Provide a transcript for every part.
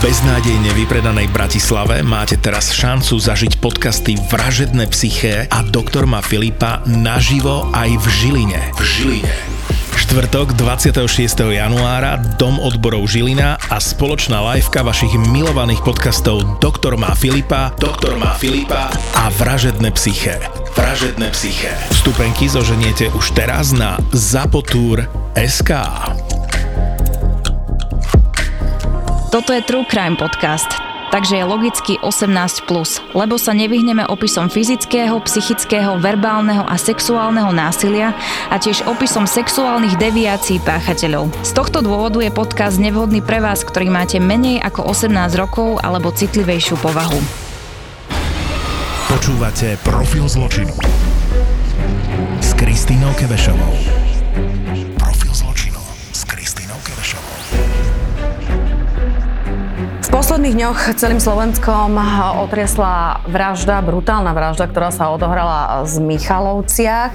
beznádejne vypredanej Bratislave máte teraz šancu zažiť podcasty Vražedné psyché a Doktor Ma Filipa naživo aj v Žiline. V Žiline. Štvrtok 26. januára Dom odborov Žilina a spoločná liveka vašich milovaných podcastov Doktor má Filipa, Doktor má Filipa a Vražedné psyché. Vražedné psyché. Vstupenky zoženiete už teraz na Zapotur.sk. Toto je True Crime Podcast, takže je logicky 18+, lebo sa nevyhneme opisom fyzického, psychického, verbálneho a sexuálneho násilia a tiež opisom sexuálnych deviácií páchateľov. Z tohto dôvodu je podcast nevhodný pre vás, ktorý máte menej ako 18 rokov alebo citlivejšiu povahu. Počúvate Profil zločinu s Kristínou Kevešovou. Posledných dňoch celým Slovenskom otriesla vražda, brutálna vražda, ktorá sa odohrala z Michalovciach.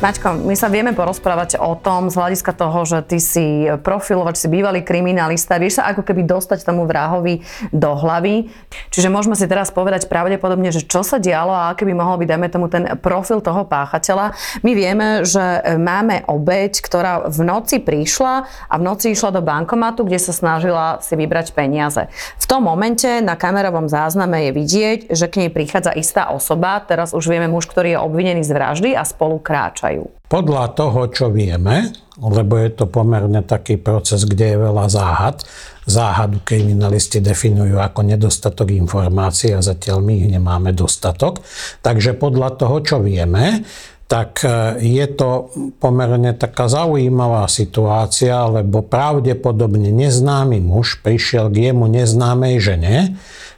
Maťko, my sa vieme porozprávať o tom z hľadiska toho, že ty si profilovač, si bývalý kriminalista, vieš sa ako keby dostať tomu vrahovi do hlavy. Čiže môžeme si teraz povedať pravdepodobne, že čo sa dialo a aký by mohol byť, dajme tomu, ten profil toho páchateľa. My vieme, že máme obeď, ktorá v noci prišla a v noci išla do bankomatu, kde sa snažila si vybrať peniaze. V tom momente na kamerovom zázname je vidieť, že k nej prichádza istá osoba, teraz už vieme muž, ktorý je obvinený z vraždy a spolu kráčajú? Podľa toho, čo vieme, lebo je to pomerne taký proces, kde je veľa záhad, záhadu kriminalisti definujú ako nedostatok informácií a zatiaľ my ich nemáme dostatok. Takže podľa toho, čo vieme, tak e, je to pomerne taká zaujímavá situácia, lebo pravdepodobne neznámy muž prišiel k jemu neznámej žene,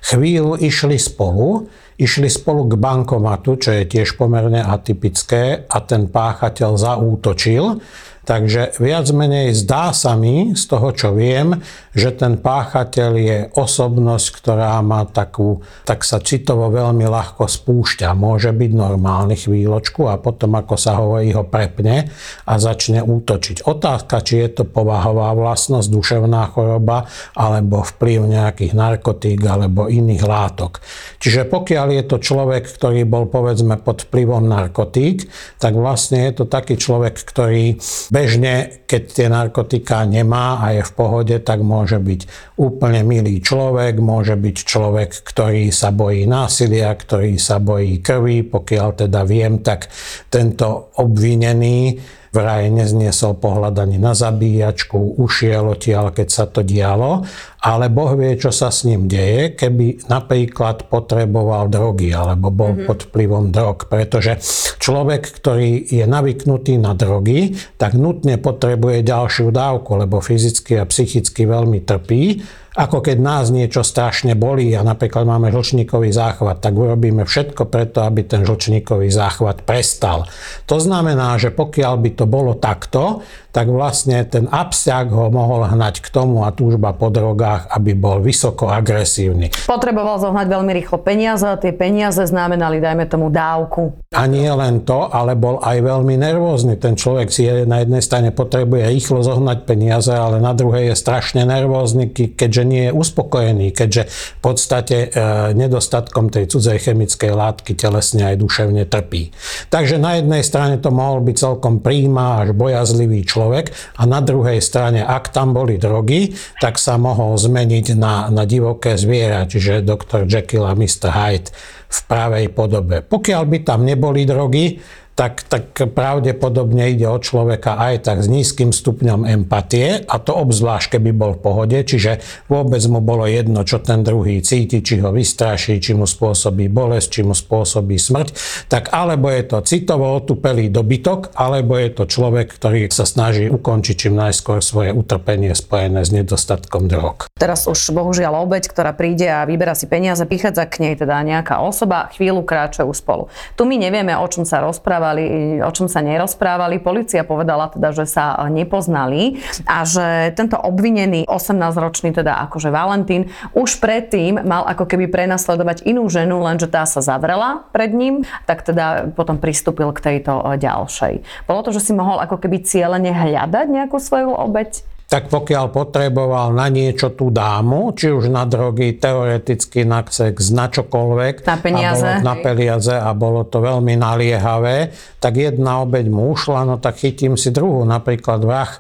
chvíľu išli spolu, išli spolu k bankomatu, čo je tiež pomerne atypické a ten páchateľ zaútočil Takže viac menej zdá sa mi, z toho čo viem, že ten páchateľ je osobnosť, ktorá má takú, tak sa citovo veľmi ľahko spúšťa. Môže byť normálny chvíľočku a potom, ako sa hovorí, ho prepne a začne útočiť. Otázka, či je to povahová vlastnosť, duševná choroba, alebo vplyv nejakých narkotík alebo iných látok. Čiže pokiaľ je to človek, ktorý bol povedzme pod vplyvom narkotík, tak vlastne je to taký človek, ktorý Bežne, keď tie narkotika nemá a je v pohode, tak môže byť úplne milý človek, môže byť človek, ktorý sa bojí násilia, ktorý sa bojí krvi. Pokiaľ teda viem, tak tento obvinený vraj nezniesol pohľad ani na zabíjačku, ušiel odtiaľ, keď sa to dialo, ale Boh vie, čo sa s ním deje, keby napríklad potreboval drogy alebo bol mm-hmm. pod vplyvom drog, pretože človek, ktorý je navyknutý na drogy, tak nutne potrebuje ďalšiu dávku, lebo fyzicky a psychicky veľmi trpí ako keď nás niečo strašne bolí a napríklad máme žlčníkový záchvat, tak urobíme všetko preto, aby ten žlčníkový záchvat prestal. To znamená, že pokiaľ by to bolo takto, tak vlastne ten abstiak ho mohol hnať k tomu a túžba po drogách, aby bol vysoko agresívny. Potreboval zohnať veľmi rýchlo peniaze a tie peniaze znamenali, dajme tomu, dávku. A nie len to, ale bol aj veľmi nervózny. Ten človek si je, na jednej strane potrebuje rýchlo zohnať peniaze, ale na druhej je strašne nervózny, keďže nie je uspokojený, keďže v podstate e, nedostatkom tej cudzej chemickej látky telesne aj duševne trpí. Takže na jednej strane to mohol byť celkom príjma až bojazlivý človek, človek a na druhej strane, ak tam boli drogy, tak sa mohol zmeniť na, na divoké zviera, čiže Dr. Jekyll a Mr. Hyde v pravej podobe. Pokiaľ by tam neboli drogy, tak, tak pravdepodobne ide o človeka aj tak s nízkym stupňom empatie a to obzvlášť, keby bol v pohode, čiže vôbec mu bolo jedno, čo ten druhý cíti, či ho vystraší, či mu spôsobí bolesť, či mu spôsobí smrť, tak alebo je to citovo otupelý dobytok, alebo je to človek, ktorý sa snaží ukončiť čím najskôr svoje utrpenie spojené s nedostatkom drog. Teraz už bohužiaľ obeď, ktorá príde a vyberá si peniaze, prichádza k nej teda nejaká osoba, chvíľu kráčajú spolu. Tu my nevieme, o čom sa rozpráva rozprávali, o čom sa nerozprávali. Polícia povedala teda, že sa nepoznali a že tento obvinený 18-ročný, teda akože Valentín, už predtým mal ako keby prenasledovať inú ženu, lenže tá sa zavrela pred ním, tak teda potom pristúpil k tejto ďalšej. Bolo to, že si mohol ako keby cieľene hľadať nejakú svoju obeď? Tak pokiaľ potreboval na niečo tú dámu, či už na drogy, teoreticky na sex, na čokoľvek. Na peniaze. A bolo, na peniaze a bolo to veľmi naliehavé, tak jedna obeď mu ušla, no tak chytím si druhú. Napríklad vrah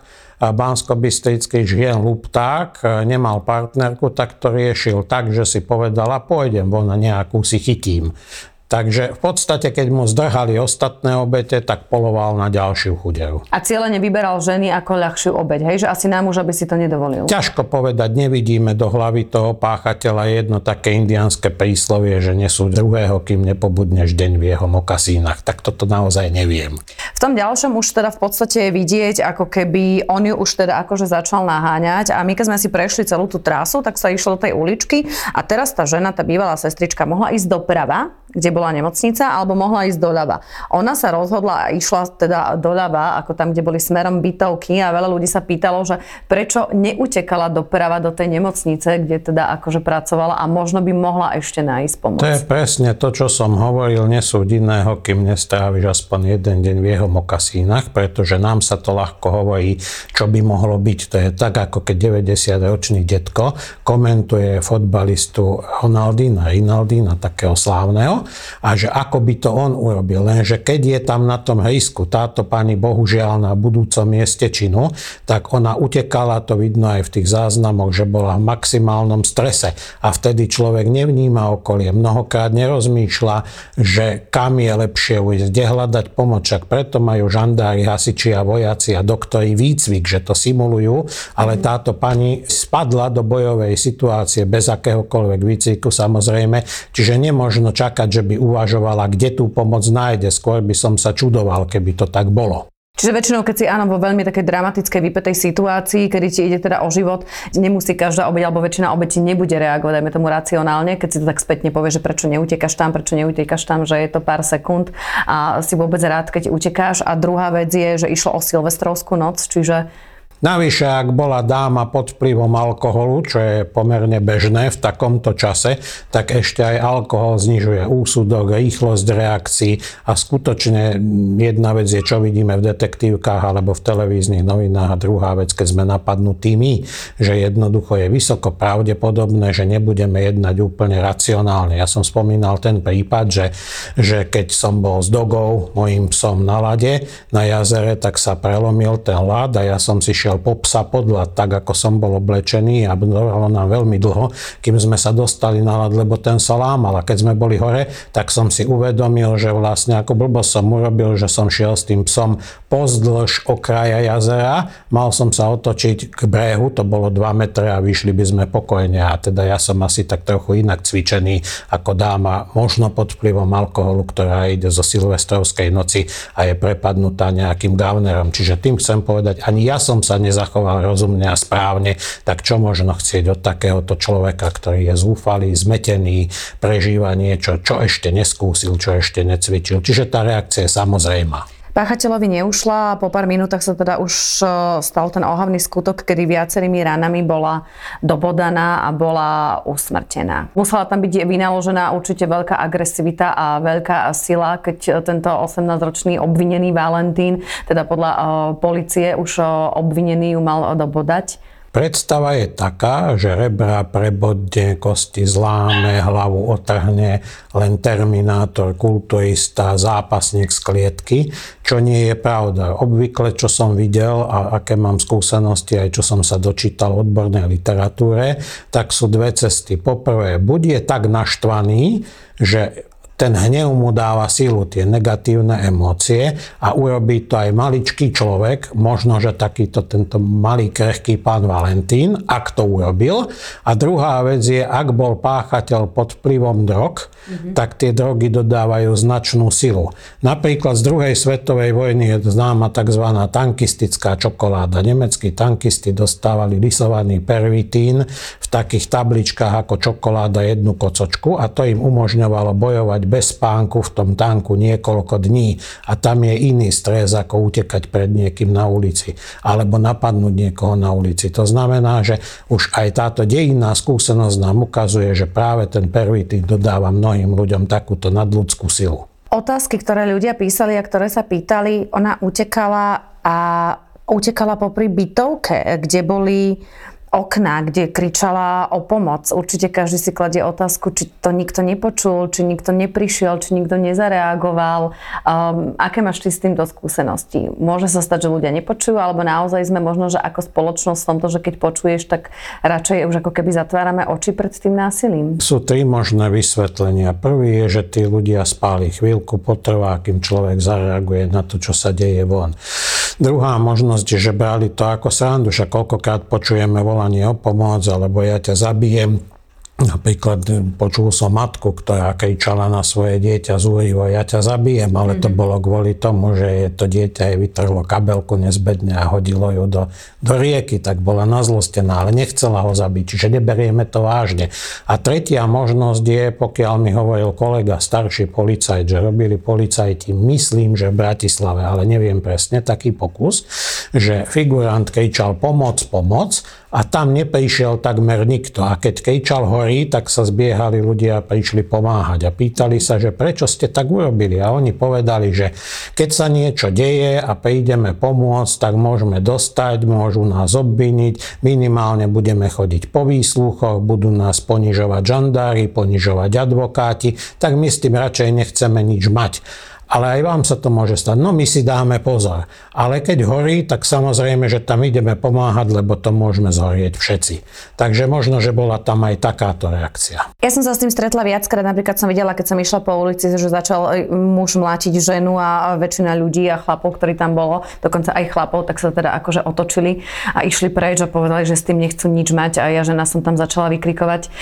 Bansko-Bystrický žien Lupták e, nemal partnerku, tak to riešil tak, že si povedala, pôjdem von a nejakú si chytím. Takže v podstate, keď mu zdrhali ostatné obete, tak poloval na ďalšiu chuderu. A cieľene vyberal ženy ako ľahšiu obeť, hej? Že asi nám už aby si to nedovolil. Ťažko povedať, nevidíme do hlavy toho páchateľa jedno také indianské príslovie, že nesú druhého, kým nepobudneš deň v jeho mokasínach. Tak toto naozaj neviem. V tom ďalšom už teda v podstate je vidieť, ako keby on ju už teda akože začal naháňať a my keď sme si prešli celú tú trasu, tak sa išlo do tej uličky a teraz tá žena, tá bývalá sestrička mohla ísť doprava, kde bola nemocnica, alebo mohla ísť doľava. Ona sa rozhodla a išla teda doľava, ako tam, kde boli smerom bytovky a veľa ľudí sa pýtalo, že prečo neutekala doprava do tej nemocnice, kde teda akože pracovala a možno by mohla ešte nájsť pomoc. To je presne to, čo som hovoril, nesúď iného, kým nestráviš aspoň jeden deň v jeho mokasínach, pretože nám sa to ľahko hovorí, čo by mohlo byť. To je tak, ako keď 90-ročný detko komentuje fotbalistu Ronaldina, Rinaldina, takého slávneho, a že ako by to on urobil. Lenže keď je tam na tom hejsku táto pani bohužiaľ na budúcom mieste činu, tak ona utekala, to vidno aj v tých záznamoch, že bola v maximálnom strese. A vtedy človek nevníma okolie, mnohokrát nerozmýšľa, že kam je lepšie ujsť, kde hľadať pomoc, čak preto majú žandári, hasiči a vojaci a doktori výcvik, že to simulujú, ale táto pani spadla do bojovej situácie bez akéhokoľvek výcviku samozrejme, čiže nemožno čakať, že by uvažovala, kde tú pomoc nájde. Skôr by som sa čudoval, keby to tak bolo. Čiže väčšinou, keď si áno vo veľmi takej dramatickej, vypetej situácii, kedy ti ide teda o život, nemusí každá obeď alebo väčšina obeti nebude reagovať, dajme tomu racionálne, keď si to tak spätne povie, že prečo neutekaš tam, prečo neutekaš tam, že je to pár sekúnd a si vôbec rád, keď utekáš. A druhá vec je, že išlo o silvestrovskú noc, čiže Navyše, ak bola dáma pod vplyvom alkoholu, čo je pomerne bežné v takomto čase, tak ešte aj alkohol znižuje úsudok, rýchlosť reakcií a skutočne jedna vec je, čo vidíme v detektívkach alebo v televíznych novinách a druhá vec, keď sme napadnutí my, že jednoducho je vysoko pravdepodobné, že nebudeme jednať úplne racionálne. Ja som spomínal ten prípad, že, že keď som bol s dogou, mojim psom na lade, na jazere, tak sa prelomil ten ľad a ja som si šiel išiel po psa podľa, tak ako som bol oblečený a trvalo nám veľmi dlho, kým sme sa dostali na lad, lebo ten sa lámal. A keď sme boli hore, tak som si uvedomil, že vlastne ako blbo som urobil, že som šiel s tým psom pozdĺž okraja jazera, mal som sa otočiť k brehu, to bolo 2 metre a vyšli by sme pokojne. A teda ja som asi tak trochu inak cvičený ako dáma, možno pod vplyvom alkoholu, ktorá ide zo silvestrovskej noci a je prepadnutá nejakým gavnerom. Čiže tým chcem povedať, ani ja som sa nezachoval rozumne a správne, tak čo možno chcieť od takéhoto človeka, ktorý je zúfalý, zmetený, prežíva niečo, čo ešte neskúsil, čo ešte necvičil. Čiže tá reakcia je samozrejmá. Páchateľovi neušla a po pár minútach sa teda už e, stal ten ohavný skutok, kedy viacerými ranami bola dobodaná a bola usmrtená. Musela tam byť vynaložená určite veľká agresivita a veľká sila, keď tento 18-ročný obvinený Valentín, teda podľa uh, policie už obvinený ju mal dobodať. Predstava je taká, že rebra prebodne, kosti zláme, hlavu otrhne len terminátor, kulturista, zápasník z klietky, čo nie je pravda. Obvykle, čo som videl a aké mám skúsenosti, aj čo som sa dočítal v odbornej literatúre, tak sú dve cesty. Poprvé, buď je tak naštvaný, že ten hnev mu dáva silu, tie negatívne emócie a urobí to aj maličký človek, možno, že takýto tento malý krehký pán Valentín, ak to urobil. A druhá vec je, ak bol páchateľ pod vplyvom drog, mm-hmm. tak tie drogy dodávajú značnú silu. Napríklad z druhej svetovej vojny je známa tzv. tankistická čokoláda. Nemeckí tankisti dostávali lisovaný pervitín v takých tabličkách ako čokoláda jednu kocočku a to im umožňovalo bojovať bez spánku v tom tanku niekoľko dní a tam je iný stres ako utekať pred niekým na ulici alebo napadnúť niekoho na ulici. To znamená, že už aj táto dejinná skúsenosť nám ukazuje, že práve ten pervitín dodáva mnohým ľuďom takúto nadľudskú silu. Otázky, ktoré ľudia písali a ktoré sa pýtali, ona utekala a utekala popri bytovke, kde boli okna, kde kričala o pomoc. Určite každý si kladie otázku, či to nikto nepočul, či nikto neprišiel, či nikto nezareagoval. Um, aké máš ty s týmto skúsenosti? Môže sa stať, že ľudia nepočujú, alebo naozaj sme možno, že ako spoločnosť v tomto, že keď počuješ, tak radšej už ako keby zatvárame oči pred tým násilím? Sú tri možné vysvetlenia. Prvý je, že tí ľudia spáli chvíľku, potrvá, kým človek zareaguje na to, čo sa deje von. Druhá možnosť je, že brali to ako srandu, že koľkokrát počujeme volanie o pomoc, alebo ja ťa zabijem, Napríklad počul som matku, ktorá kričala na svoje dieťa zúrivo, ja ťa zabijem, ale to mhm. bolo kvôli tomu, že to dieťa jej vytrhlo kabelku nezbedne a hodilo ju do, do rieky, tak bola nazlostená, ale nechcela ho zabiť, čiže neberieme to vážne. A tretia možnosť je, pokiaľ mi hovoril kolega, starší policajt, že robili policajti, myslím, že v Bratislave, ale neviem presne, taký pokus, že figurant kričal pomoc, pomoc a tam neprišiel takmer nikto. A keď kričal horí, tak sa zbiehali ľudia a prišli pomáhať a pýtali sa, že prečo ste tak urobili. A oni povedali, že keď sa niečo deje a prídeme pomôcť, tak môžeme dostať, môžu nás obviniť, minimálne budeme chodiť po výsluchoch, budú nás ponižovať žandári, ponižovať advokáti, tak my s tým radšej nechceme nič mať ale aj vám sa to môže stať. No my si dáme pozor. Ale keď horí, tak samozrejme, že tam ideme pomáhať, lebo to môžeme zhorieť všetci. Takže možno, že bola tam aj takáto reakcia. Ja som sa s tým stretla viackrát, napríklad som videla, keď som išla po ulici, že začal muž mlátiť ženu a väčšina ľudí a chlapov, ktorí tam bolo, dokonca aj chlapov, tak sa teda akože otočili a išli preč a povedali, že s tým nechcú nič mať a ja žena som tam začala vykrikovať.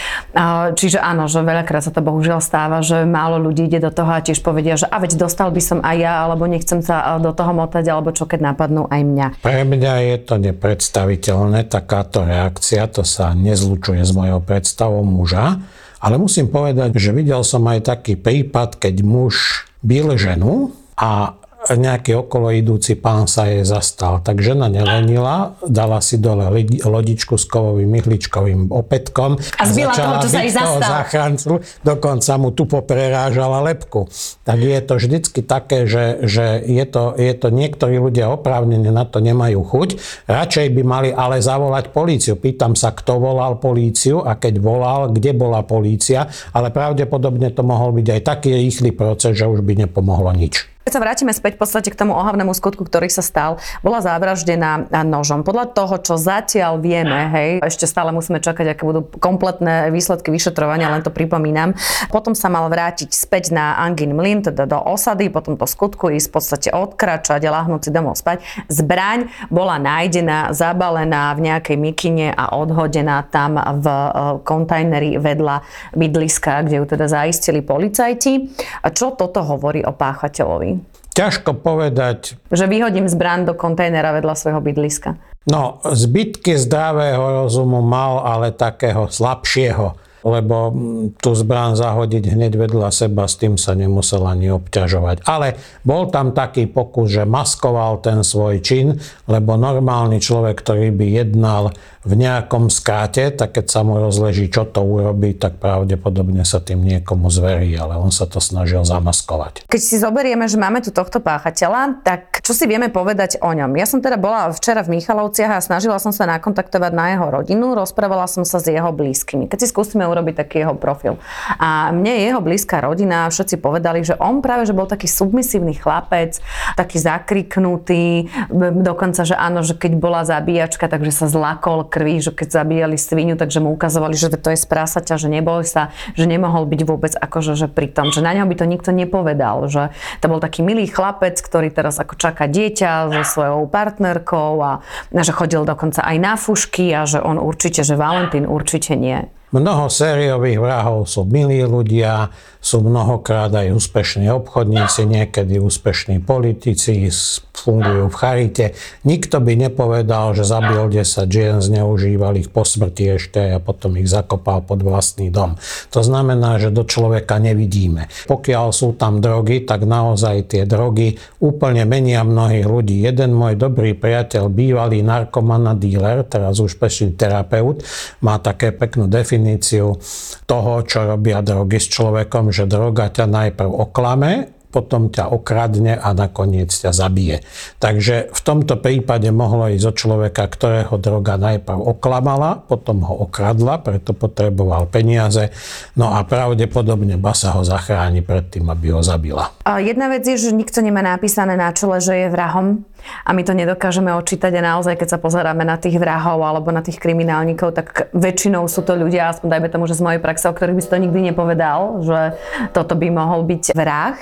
Čiže áno, že veľakrát sa to bohužiaľ stáva, že málo ľudí ide do toho a tiež povedia, že a veď dostal dostal by som aj ja, alebo nechcem sa do toho motať, alebo čo keď napadnú aj mňa. Pre mňa je to nepredstaviteľné, takáto reakcia, to sa nezlučuje s mojou predstavou muža. Ale musím povedať, že videl som aj taký prípad, keď muž bil ženu a nejaký okolo idúci pán sa jej zastal. Tak žena nelenila, dala si dole lodičku s kovovým myhličkovým opätkom a, a začala toho, čo sa jej zastal. záchrancu, dokonca mu tu prerážala lepku. Tak je to vždycky také, že, že je, to, je to niektorí ľudia oprávnene na to nemajú chuť. Radšej by mali ale zavolať políciu. Pýtam sa, kto volal políciu a keď volal, kde bola polícia, ale pravdepodobne to mohol byť aj taký rýchly proces, že už by nepomohlo nič. Keď sa vrátime späť v podstate k tomu ohavnému skutku, ktorý sa stal, bola zavraždená nožom. Podľa toho, čo zatiaľ vieme, hej, ešte stále musíme čakať, aké budú kompletné výsledky vyšetrovania, len to pripomínam. Potom sa mal vrátiť späť na Angin Mlin, teda do osady, potom to skutku ísť v podstate odkračať a lahnúť si domov spať. Zbraň bola nájdená, zabalená v nejakej mikine a odhodená tam v e, kontajneri vedľa bydliska, kde ju teda zaistili policajti. A čo toto hovorí o páchateľovi? Ťažko povedať. Že vyhodím zbran do kontajnera vedľa svojho bydliska. No, zbytky zdravého rozumu mal, ale takého slabšieho lebo tú zbrán zahodiť hneď vedľa seba, s tým sa nemusel ani obťažovať. Ale bol tam taký pokus, že maskoval ten svoj čin, lebo normálny človek, ktorý by jednal v nejakom skáte, tak keď sa mu rozleží, čo to urobí, tak pravdepodobne sa tým niekomu zverí, ale on sa to snažil zamaskovať. Keď si zoberieme, že máme tu tohto páchateľa, tak čo si vieme povedať o ňom? Ja som teda bola včera v Michalovciach a snažila som sa nakontaktovať na jeho rodinu, rozprávala som sa s jeho blízkymi. Keď si skúsime urobiť taký jeho profil. A mne jeho blízka rodina, všetci povedali, že on práve, že bol taký submisívny chlapec, taký zakriknutý, dokonca, že áno, že keď bola zabíjačka, takže sa zlakol krvi, že keď zabíjali svinu, takže mu ukazovali, že to je z prasaťa, že neboj sa, že nemohol byť vôbec akože že pri tom, že na ňom by to nikto nepovedal, že to bol taký milý chlapec, ktorý teraz ako čaká dieťa so svojou partnerkou a, a že chodil dokonca aj na fušky a že on určite, že Valentín určite nie. Mnoho sériových vrahov sú milí ľudia, sú mnohokrát aj úspešní obchodníci, niekedy úspešní politici, fungujú v charite. Nikto by nepovedal, že zabil 10 žien, zneužíval ich po smrti ešte a potom ich zakopal pod vlastný dom. To znamená, že do človeka nevidíme. Pokiaľ sú tam drogy, tak naozaj tie drogy úplne menia mnohých ľudí. Jeden môj dobrý priateľ, bývalý narkoman a díler, teraz už pešný terapeut, má také peknú definíciu definíciu toho, čo robia drogy s človekom, že droga ťa najprv oklame, potom ťa okradne a nakoniec ťa zabije. Takže v tomto prípade mohlo ísť o človeka, ktorého droga najprv oklamala, potom ho okradla, preto potreboval peniaze, no a pravdepodobne basa ho zachráni pred tým, aby ho zabila. Jedna vec je, že nikto nemá napísané na čele, že je vrahom a my to nedokážeme odčítať a naozaj, keď sa pozeráme na tých vrahov alebo na tých kriminálnikov, tak väčšinou sú to ľudia, aspoň dajme tomu, že z mojej praxe, o ktorých by si to nikdy nepovedal, že toto by mohol byť vrah.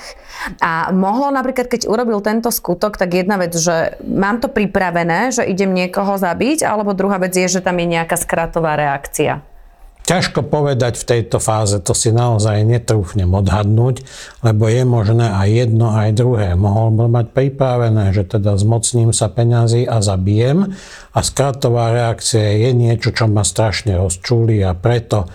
A mohlo napríklad, keď urobil tento skutok, tak jedna vec, že mám to pripravené, že idem niekoho zabiť, alebo druhá vec je, že tam je nejaká skratová reakcia. Ťažko povedať v tejto fáze, to si naozaj netrúfnem odhadnúť, lebo je možné aj jedno, aj druhé. Mohol by mať pripravené, že teda zmocním sa peňazí a zabijem a skratová reakcia je niečo, čo ma strašne rozčúli a preto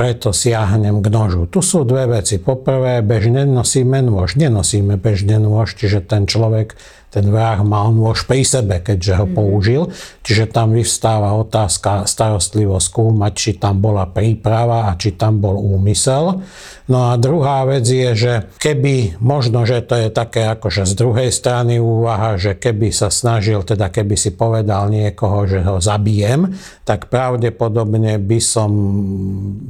preto siahnem k nožu. Tu sú dve veci. Poprvé, bežne nosíme nôž. Nenosíme bežne nôž, čiže ten človek ten vrah mal nôž pri sebe, keďže ho mm. použil. Čiže tam vyvstáva otázka starostlivo skúmať, či tam bola príprava a či tam bol úmysel. No a druhá vec je, že keby, možno, že to je také akože z druhej strany úvaha, že keby sa snažil, teda keby si povedal niekoho, že ho zabijem, tak pravdepodobne by som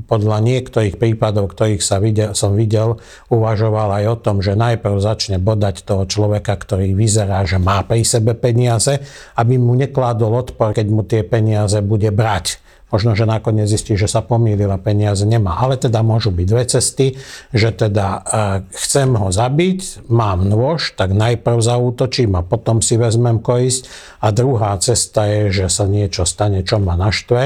podľa niektorých prípadov, ktorých sa videl, som videl, uvažoval aj o tom, že najprv začne bodať toho človeka, ktorý vyzerá, že má pri sebe peniaze, aby mu nekládol odpor, keď mu tie peniaze bude brať. Možno, že nakoniec zistí, že sa pomýlila, peniaze nemá. Ale teda môžu byť dve cesty, že teda e, chcem ho zabiť, mám nôž, tak najprv zaútočím a potom si vezmem koisť. A druhá cesta je, že sa niečo stane, čo ma naštve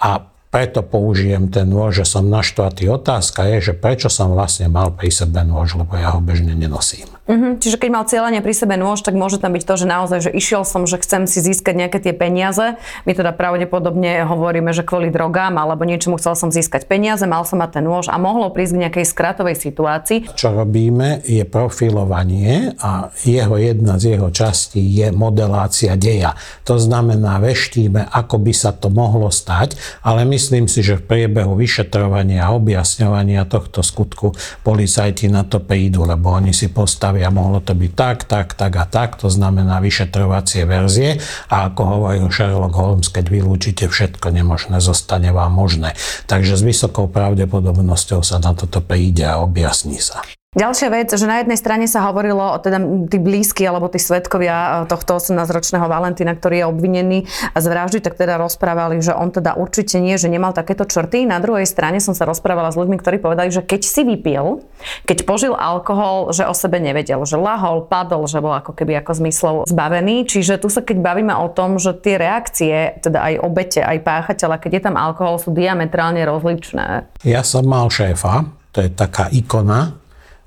a preto použijem ten nôž, že som naštvatý. Otázka je, že prečo som vlastne mal pri sebe nôž, lebo ja ho bežne nenosím. Uh-huh. Čiže keď mal cieľenie pri sebe nôž, tak môže tam byť to, že naozaj, že išiel som, že chcem si získať nejaké tie peniaze. My teda pravdepodobne hovoríme, že kvôli drogám alebo niečomu chcel som získať peniaze, mal som mať ten nôž a mohlo prísť k nejakej skratovej situácii. Čo robíme je profilovanie a jeho jedna z jeho častí je modelácia deja. To znamená, veštíme, ako by sa to mohlo stať, ale myslím si, že v priebehu vyšetrovania a objasňovania tohto skutku policajti na to prídu, lebo oni si postavia a mohlo to byť tak, tak, tak a tak, to znamená vyšetrovacie verzie a ako hovoril Sherlock Holmes, keď vylúčite všetko nemožné, zostane vám možné. Takže s vysokou pravdepodobnosťou sa na toto príde a objasní sa. Ďalšia vec, že na jednej strane sa hovorilo o teda tí blízky alebo tí svetkovia e, tohto 18-ročného Valentína, ktorý je obvinený z vraždy, tak teda rozprávali, že on teda určite nie, že nemal takéto črty. Na druhej strane som sa rozprávala s ľuďmi, ktorí povedali, že keď si vypil, keď požil alkohol, že o sebe nevedel, že lahol, padol, že bol ako keby ako zmyslov zbavený. Čiže tu sa keď bavíme o tom, že tie reakcie, teda aj obete, aj páchateľa, keď je tam alkohol, sú diametrálne rozličné. Ja som mal šéfa, to je taká ikona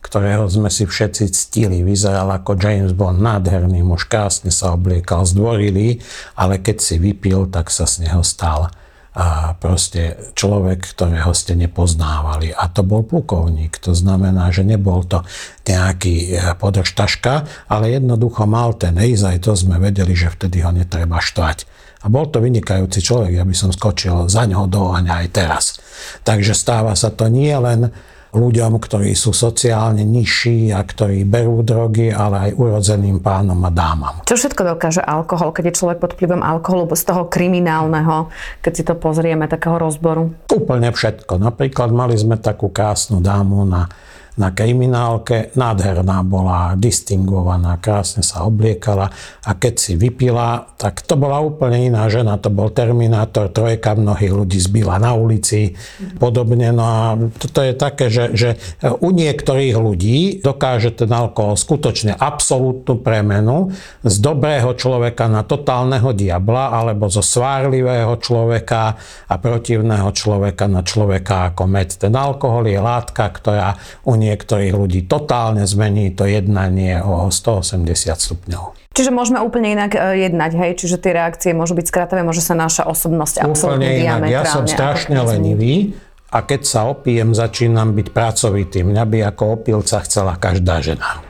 ktorého sme si všetci ctili. Vyzeral ako James Bond, nádherný muž, krásne sa obliekal, zdvorilý, ale keď si vypil, tak sa z neho stal a proste človek, ktorého ste nepoznávali. A to bol plukovník. To znamená, že nebol to nejaký e, podržtaška, ale jednoducho mal ten hejz, aj to sme vedeli, že vtedy ho netreba štvať. A bol to vynikajúci človek, ja by som skočil za ňoho do aj teraz. Takže stáva sa to nie len ľuďom, ktorí sú sociálne nižší a ktorí berú drogy, ale aj urodzeným pánom a dámam. Čo všetko dokáže alkohol, keď je človek pod vplyvom alkoholu z toho kriminálneho, keď si to pozrieme, takého rozboru? Úplne všetko. Napríklad mali sme takú krásnu dámu na na kriminálke, nádherná bola, distingovaná, krásne sa obliekala a keď si vypila, tak to bola úplne iná žena, to bol Terminátor, trojka mnohých ľudí zbila na ulici, podobne. No a toto je také, že, že u niektorých ľudí dokáže ten alkohol skutočne absolútnu premenu z dobrého človeka na totálneho diabla alebo zo svárlivého človeka a protivného človeka na človeka ako med. Ten alkohol je látka, ktorá u niektorých ľudí totálne zmení to jednanie o 180 stupňov. Čiže môžeme úplne inak e, jednať, hej? Čiže tie reakcie môžu byť skratavé, môže sa naša osobnosť absolútne inak. Ja som strašne lenivý a keď sa opijem, začínam byť pracovitý. Mňa by ako opilca chcela každá žena.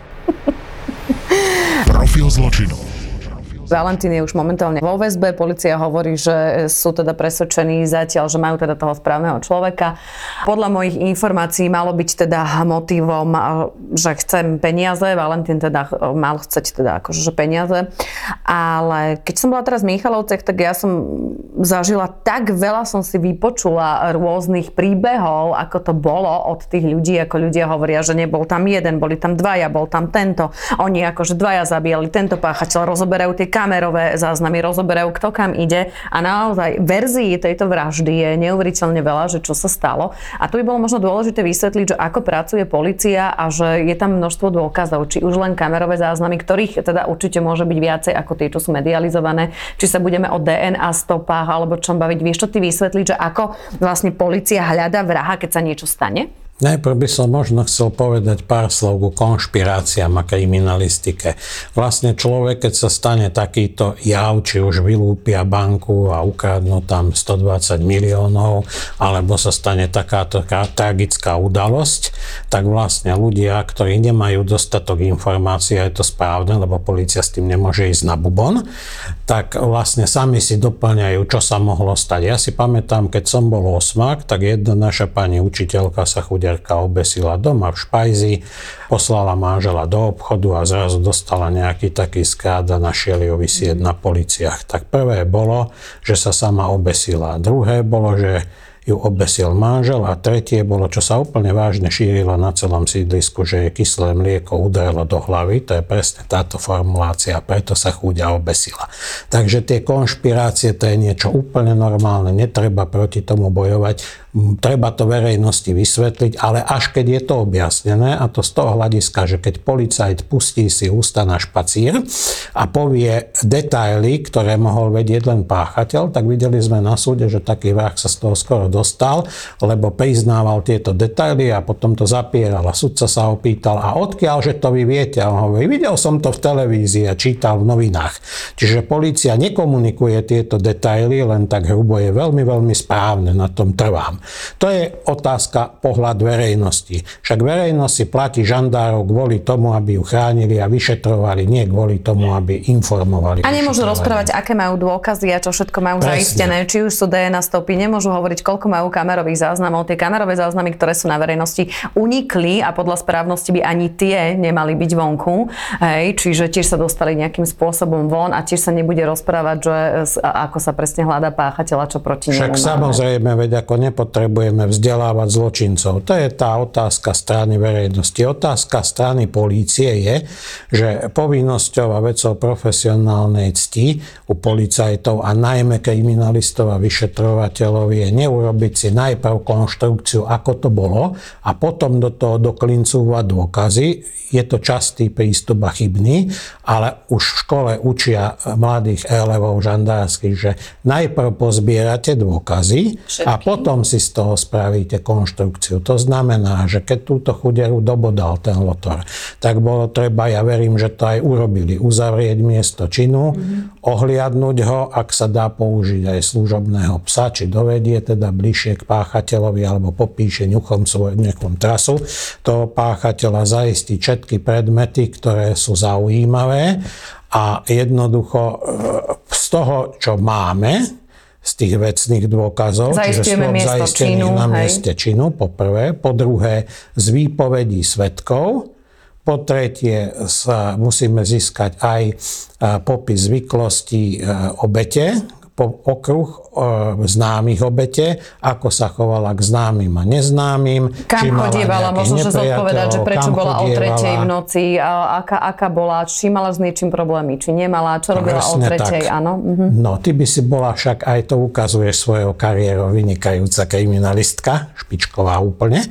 Profil zločinu. Valentín je už momentálne vo väzbe, policia hovorí, že sú teda presvedčení zatiaľ, že majú teda toho správneho človeka. Podľa mojich informácií malo byť teda motivom, že chcem peniaze, Valentín teda mal chceť teda akože že peniaze. Ale keď som bola teraz v Michalovcech, tak ja som zažila tak veľa, som si vypočula rôznych príbehov, ako to bolo od tých ľudí, ako ľudia hovoria, že nebol tam jeden, boli tam dvaja, bol tam tento. Oni akože dvaja zabíjali tento páchateľ, rozoberajú tie kamerové záznamy, rozoberajú, kto kam ide a naozaj verzií tejto vraždy je neuveriteľne veľa, že čo sa stalo. A tu by bolo možno dôležité vysvetliť, že ako pracuje policia a že je tam množstvo dôkazov, či už len kamerové záznamy, ktorých teda určite môže byť viacej ako tie, čo sú medializované, či sa budeme o DNA stopách alebo čom baviť. Vieš to ty vysvetliť, že ako vlastne policia hľada vraha, keď sa niečo stane? Najprv by som možno chcel povedať pár slov ku konšpiráciám a kriminalistike. Vlastne človek, keď sa stane takýto jav, či už vylúpia banku a ukradnú tam 120 miliónov, alebo sa stane takáto tragická udalosť, tak vlastne ľudia, ktorí nemajú dostatok informácií, a je to správne, lebo policia s tým nemôže ísť na bubon, tak vlastne sami si doplňajú, čo sa mohlo stať. Ja si pamätám, keď som bol osmak, tak jedna naša pani učiteľka sa chudia manželka obesila doma v špajzi, poslala manžela do obchodu a zrazu dostala nejaký taký skád a našiel ju vysieť na policiách. Tak prvé bolo, že sa sama obesila. Druhé bolo, že ju obesil manžel a tretie bolo, čo sa úplne vážne šírilo na celom sídlisku, že je kyslé mlieko udarilo do hlavy, to je presne táto formulácia, preto sa chúďa obesila. Takže tie konšpirácie, to je niečo úplne normálne, netreba proti tomu bojovať, treba to verejnosti vysvetliť, ale až keď je to objasnené, a to z toho hľadiska, že keď policajt pustí si ústa na špacír a povie detaily, ktoré mohol vedieť len páchateľ, tak videli sme na súde, že taký vrah sa z toho skoro dostal, lebo priznával tieto detaily a potom to zapieral a sudca sa ho pýtal, a odkiaľ, že to vy viete? A on hovorí, videl som to v televízii a čítal v novinách. Čiže policia nekomunikuje tieto detaily, len tak hrubo je veľmi, veľmi správne, na tom trvám. To je otázka pohľad verejnosti. Však verejnosť si platí žandárov kvôli tomu, aby ju chránili a vyšetrovali, nie kvôli tomu, aby informovali. A nemôžu rozprávať, aké majú dôkazy a čo všetko majú Presne. zaistené. Či už sú DNA stopy, nemôžu hovoriť, koľko majú kamerových záznamov. Tie kamerové záznamy, ktoré sú na verejnosti, unikli a podľa správnosti by ani tie nemali byť vonku. Hej, čiže tiež sa dostali nejakým spôsobom von a tiež sa nebude rozprávať, že ako sa presne hľadá páchateľa, čo proti Však nemu samozrejme, veď ako nepot potrebujeme vzdelávať zločincov. To je tá otázka strany verejnosti. Otázka strany polície je, že povinnosťou a vecou profesionálnej cti u policajtov a najmä kriminalistov a vyšetrovateľov je neurobiť si najprv konštrukciu, ako to bolo a potom do toho doklincúvať dôkazy. Je to častý prístup a chybný, ale už v škole učia mladých elevov žandárskych, že najprv pozbierate dôkazy Všetky. a potom si z toho spravíte konštrukciu. To znamená, že keď túto chuderu dobodal ten lotor, tak bolo treba, ja verím, že to aj urobili, uzavrieť miesto činu, mm-hmm. ohliadnúť ho, ak sa dá použiť aj služobného psa, či dovedie teda bližšie k páchateľovi alebo popíše ňuchom svoj nejakom trasu toho páchateľa, zaistiť všetky predmety, ktoré sú zaujímavé a jednoducho e, z toho, čo máme, z tých vecných dôkazov, čiže zaistený na hej. mieste činu, po prvé. Po druhé, z výpovedí svetkov. Po tretie, sa musíme získať aj popis zvyklostí e, obete, okruh známych obete, ako sa chovala k známym a neznámym. Kam či chodievala, možno, že zodpovedať, že prečo bola o tretej v noci, a aká, aká bola, či mala s niečím problémy, či nemala, čo robila Presne o tretej, tak. áno. Mhm. No, ty by si bola však, aj to ukazuješ svojou kariérou, vynikajúca kriminalistka, špičková úplne.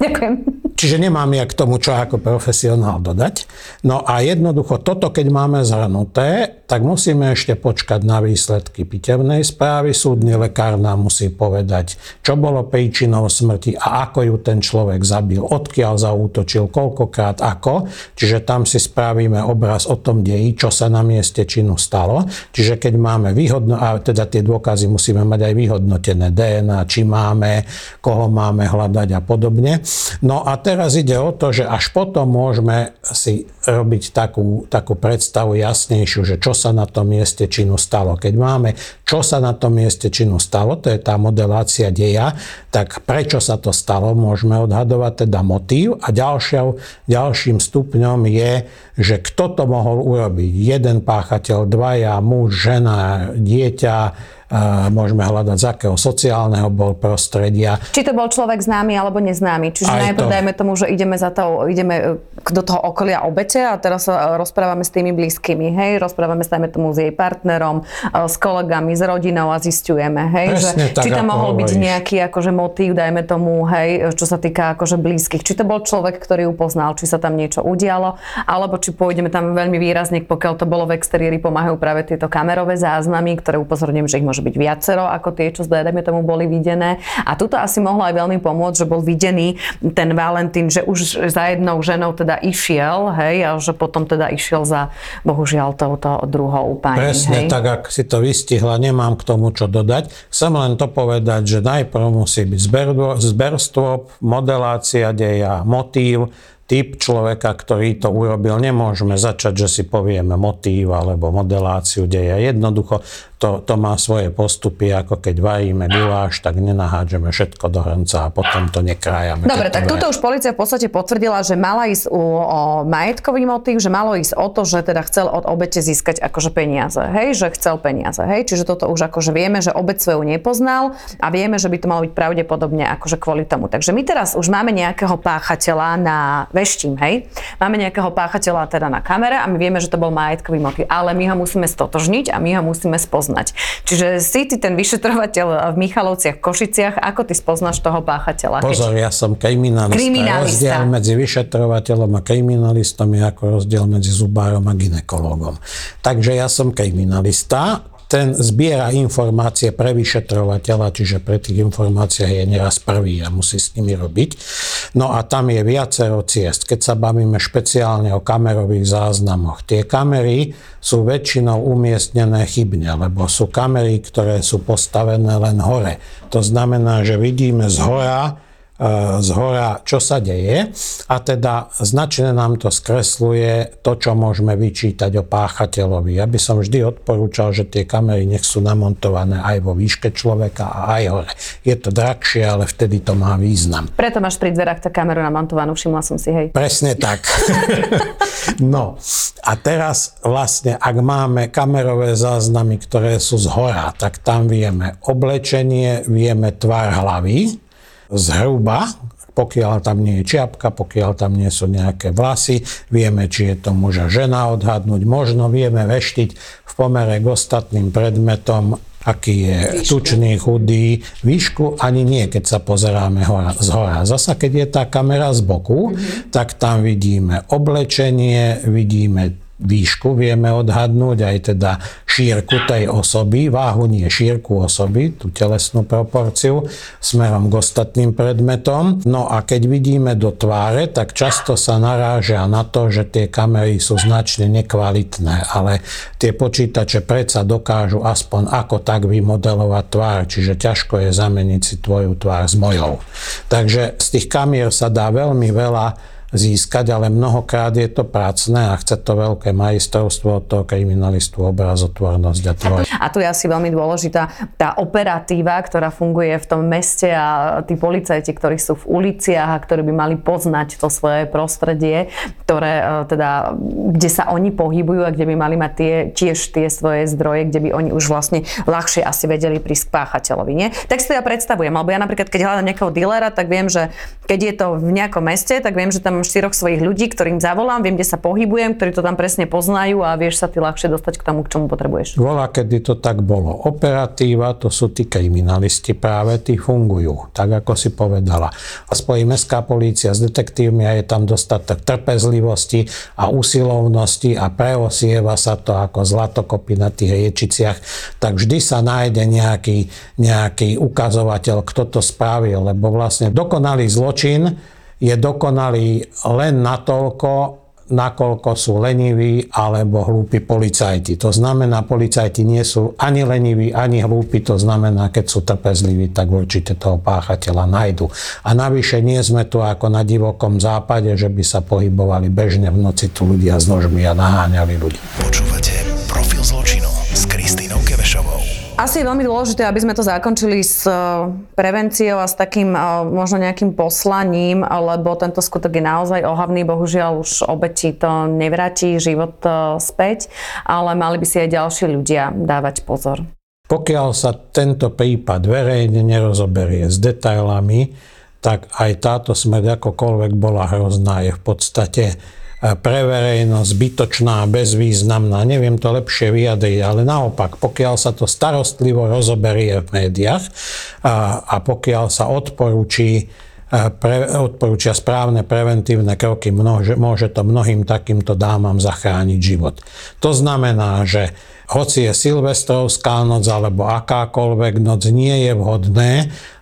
Ďakujem. Čiže nemám ja k tomu čo ako profesionál dodať. No a jednoducho toto, keď máme zhrnuté, tak musíme ešte počkať na výsledky pitevnej správy. Súdny lekár nám musí povedať, čo bolo príčinou smrti a ako ju ten človek zabil, odkiaľ zaútočil, koľkokrát, ako. Čiže tam si spravíme obraz o tom deji, čo sa na mieste činu stalo. Čiže keď máme výhodno, a teda tie dôkazy musíme mať aj vyhodnotené DNA, či máme, koho máme hľadať a podobne. No a teraz ide o to, že až potom môžeme si robiť takú, takú predstavu jasnejšiu, že čo sa na tom mieste činu stalo. Keď máme, čo sa na tom mieste činu stalo, to je tá modelácia deja, tak prečo sa to stalo, môžeme odhadovať teda motív a ďalšou, ďalším stupňom je, že kto to mohol urobiť. Jeden páchateľ, dvaja, muž, žena, dieťa, môžeme hľadať, z akého sociálneho bol prostredia. Či to bol človek známy alebo neznámy. Čiže Aj najprv to. dajme tomu, že ideme, za to, ideme e, do toho okolia obete a teraz sa rozprávame s tými blízkymi, hej, rozprávame sa dajme tomu s jej partnerom, e, s kolegami, s rodinou a zistujeme, hej, Presne že tak, či tam mohol hovoríš. byť nejaký akože motív, dajme tomu, hej, čo sa týka akože blízkych. Či to bol človek, ktorý ju poznal, či sa tam niečo udialo, alebo či pôjdeme tam veľmi výrazne, pokiaľ to bolo v exteriéri, pomáhajú práve tieto kamerové záznamy, ktoré upozorním, že ich môže môže byť viacero ako tie, čo dajme tomu boli videné. A tuto asi mohlo aj veľmi pomôcť, že bol videný ten Valentín, že už za jednou ženou teda išiel, hej, a že potom teda išiel za, bohužiaľ, touto druhou pani. Presne hej. tak, ak si to vystihla, nemám k tomu čo dodať. Chcem len to povedať, že najprv musí byť zberstvo, modelácia deja, motív, typ človeka, ktorý to urobil. Nemôžeme začať, že si povieme motív alebo modeláciu deja. Jednoducho to, to má svoje postupy, ako keď varíme guláš, tak nenahádžeme všetko do hrnca a potom to nekrájame. Dobre, tak tuto už policia v podstate potvrdila, že mala ísť o, o majetkový motív, že malo ísť o to, že teda chcel od obete získať akože peniaze, hej, že chcel peniaze, hej, čiže toto už akože vieme, že obec svoju nepoznal a vieme, že by to malo byť pravdepodobne akože kvôli tomu. Takže my teraz už máme nejakého páchateľa na veštím, hej, máme nejakého páchateľa teda na kamere a my vieme, že to bol majetkový motív, ale my ho musíme stotožniť a my ho musíme spoznať. Čiže si ty ten vyšetrovateľ v Michalovciach, Košiciach, ako ty spoznáš toho páchateľa? Pozor, ja som kriminalista. kriminalista. Rozdiel medzi vyšetrovateľom a kriminalistom je ako rozdiel medzi zubárom a ginekologom. Takže ja som kriminalista ten zbiera informácie pre vyšetrovateľa, čiže pre tých informáciách je neraz prvý a musí s nimi robiť. No a tam je viacero ciest. Keď sa bavíme špeciálne o kamerových záznamoch, tie kamery sú väčšinou umiestnené chybne, lebo sú kamery, ktoré sú postavené len hore. To znamená, že vidíme z hora z hora, čo sa deje a teda značne nám to skresluje to, čo môžeme vyčítať o páchateľovi. Ja by som vždy odporúčal, že tie kamery nech sú namontované aj vo výške človeka a aj hore. Je to drahšie, ale vtedy to má význam. Preto máš pri dverách tá kameru namontovanú, všimla som si, hej. Presne tak. no a teraz vlastne, ak máme kamerové záznamy, ktoré sú z hora, tak tam vieme oblečenie, vieme tvár hlavy, zhruba, pokiaľ tam nie je čiapka, pokiaľ tam nie sú nejaké vlasy, vieme, či je to muž a žena odhadnúť, možno vieme veštiť v pomere k ostatným predmetom, aký je výšku. tučný, chudý, výšku ani nie, keď sa pozeráme hora, z hora. Zasa, keď je tá kamera z boku, mm-hmm. tak tam vidíme oblečenie, vidíme výšku vieme odhadnúť, aj teda šírku tej osoby, váhu nie šírku osoby, tú telesnú proporciu, smerom k ostatným predmetom. No a keď vidíme do tváre, tak často sa narážia na to, že tie kamery sú značne nekvalitné, ale tie počítače predsa dokážu aspoň ako tak vymodelovať tvár, čiže ťažko je zameniť si tvoju tvár s mojou. Takže z tých kamier sa dá veľmi veľa získať, ale mnohokrát je to pracné a chce to veľké majstrovstvo toho kriminalistu, obrazotvornosť a tvoj. A tu je asi veľmi dôležitá tá operatíva, ktorá funguje v tom meste a tí policajti, ktorí sú v uliciach a ktorí by mali poznať to svoje prostredie, ktoré e, teda, kde sa oni pohybujú a kde by mali mať tie, tiež tie svoje zdroje, kde by oni už vlastne ľahšie asi vedeli prísť k páchateľovi. Nie? Tak si to ja predstavujem, alebo ja napríklad, keď hľadám nejakého dealera, tak viem, že keď je to v nejakom meste, tak viem, že tam štyroch svojich ľudí, ktorým zavolám, viem, kde sa pohybujem, ktorí to tam presne poznajú a vieš sa ty ľahšie dostať k tomu, k čomu potrebuješ. Volá, kedy to tak bolo. Operatíva, to sú tí kriminalisti práve, tí fungujú, tak ako si povedala. A spojí mestská polícia s detektívmi a je tam dostatok trpezlivosti a usilovnosti a preosieva sa to ako zlatokopy na tých riečiciach, tak vždy sa nájde nejaký, nejaký ukazovateľ, kto to spravil, lebo vlastne dokonalý zločin je dokonalý len natoľko, nakoľko sú leniví alebo hlúpi policajti. To znamená, policajti nie sú ani leniví, ani hlúpi, to znamená, keď sú trpezliví, tak určite toho páchateľa nájdu. A navyše nie sme tu ako na divokom západe, že by sa pohybovali bežne v noci tu ľudia s nožmi a naháňali ľudí. Počúvate Profil zločinu. Asi je veľmi dôležité, aby sme to zakončili s e, prevenciou a s takým e, možno nejakým poslaním, lebo tento skutok je naozaj ohavný. Bohužiaľ už obeti to nevráti život e, späť, ale mali by si aj ďalší ľudia dávať pozor. Pokiaľ sa tento prípad verejne nerozoberie s detailami, tak aj táto smrť akokoľvek bola hrozná, je v podstate pre verejnosť zbytočná, bezvýznamná, neviem to lepšie vyjadriť, ale naopak, pokiaľ sa to starostlivo rozoberie v médiách a, a pokiaľ sa odporúči e, pre, odporúčia správne preventívne kroky, môže, môže to mnohým takýmto dámam zachrániť život. To znamená, že hoci je Silvestrovská noc alebo akákoľvek noc, nie je vhodné,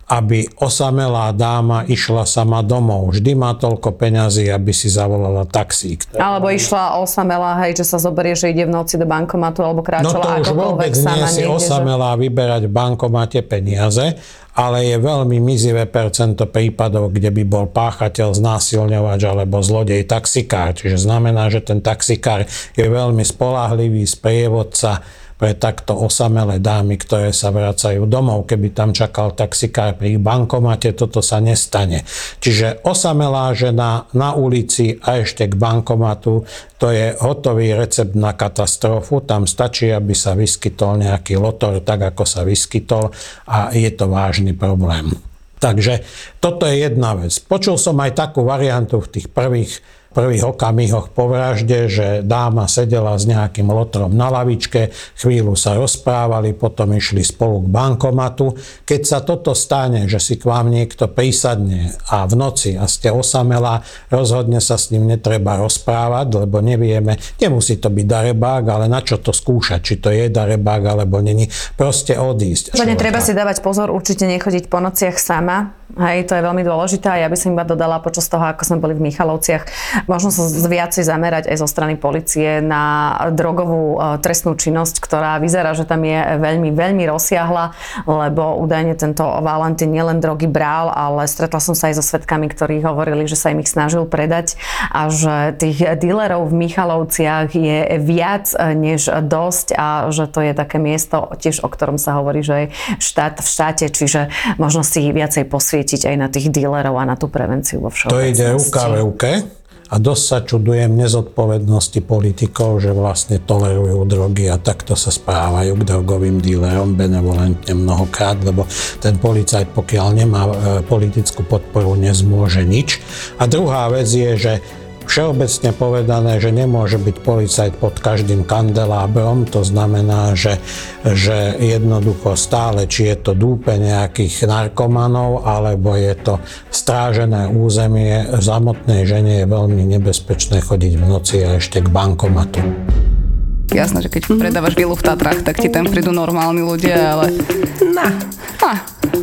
aby osamelá dáma išla sama domov. Vždy má toľko peňazí, aby si zavolala taxík. Alebo išla osamelá, hej, že sa zoberie, že ide v noci do bankomatu alebo kráčala No to už vôbec nie si osamelá že... vyberať v bankomate peniaze, ale je veľmi mizivé percento prípadov, kde by bol páchateľ, znásilňovač alebo zlodej taxikár. Čiže znamená, že ten taxikár je veľmi spolahlivý sprievodca pre takto osamelé dámy, ktoré sa vracajú domov. Keby tam čakal taxikár pri bankomate, toto sa nestane. Čiže osamelá žena na ulici a ešte k bankomatu, to je hotový recept na katastrofu. Tam stačí, aby sa vyskytol nejaký lotor, tak ako sa vyskytol a je to vážny problém. Takže toto je jedna vec. Počul som aj takú variantu v tých prvých prvých okamihoch po vražde, že dáma sedela s nejakým lotrom na lavičke, chvíľu sa rozprávali, potom išli spolu k bankomatu. Keď sa toto stane, že si k vám niekto prísadne a v noci a ste osamelá, rozhodne sa s ním netreba rozprávať, lebo nevieme, nemusí to byť darebák, ale na čo to skúšať, či to je darebák alebo není. Proste odísť. Úplne treba si dávať pozor, určite nechodiť po nociach sama. Hej, to je veľmi dôležité. Ja by som iba dodala počas toho, ako sme boli v Michalovciach, možno sa viacej zamerať aj zo strany policie na drogovú e, trestnú činnosť, ktorá vyzerá, že tam je veľmi, veľmi rozsiahla, lebo údajne tento Valentín nielen drogy bral, ale stretla som sa aj so svetkami, ktorí hovorili, že sa im ich snažil predať a že tých dílerov v Michalovciach je viac e, než dosť a že to je také miesto tiež, o ktorom sa hovorí, že je štát v štáte, čiže možno si viacej posvietiť aj na tých dílerov a na tú prevenciu vo všeobecnosti. To ide ruke a dosť sa čudujem nezodpovednosti politikov, že vlastne tolerujú drogy a takto sa správajú k drogovým dílerom benevolentne mnohokrát, lebo ten policajt, pokiaľ nemá e, politickú podporu, nezmôže nič. A druhá vec je, že všeobecne povedané, že nemôže byť policajt pod každým kandelábrom, to znamená, že, že jednoducho stále, či je to dúpe nejakých narkomanov, alebo je to strážené územie, samotnej žene je veľmi nebezpečné chodiť v noci a ešte k bankomatu. Jasné, že keď predávaš vilu v Tatrách, tak ti tam prídu normálni ľudia, ale... Na. Na.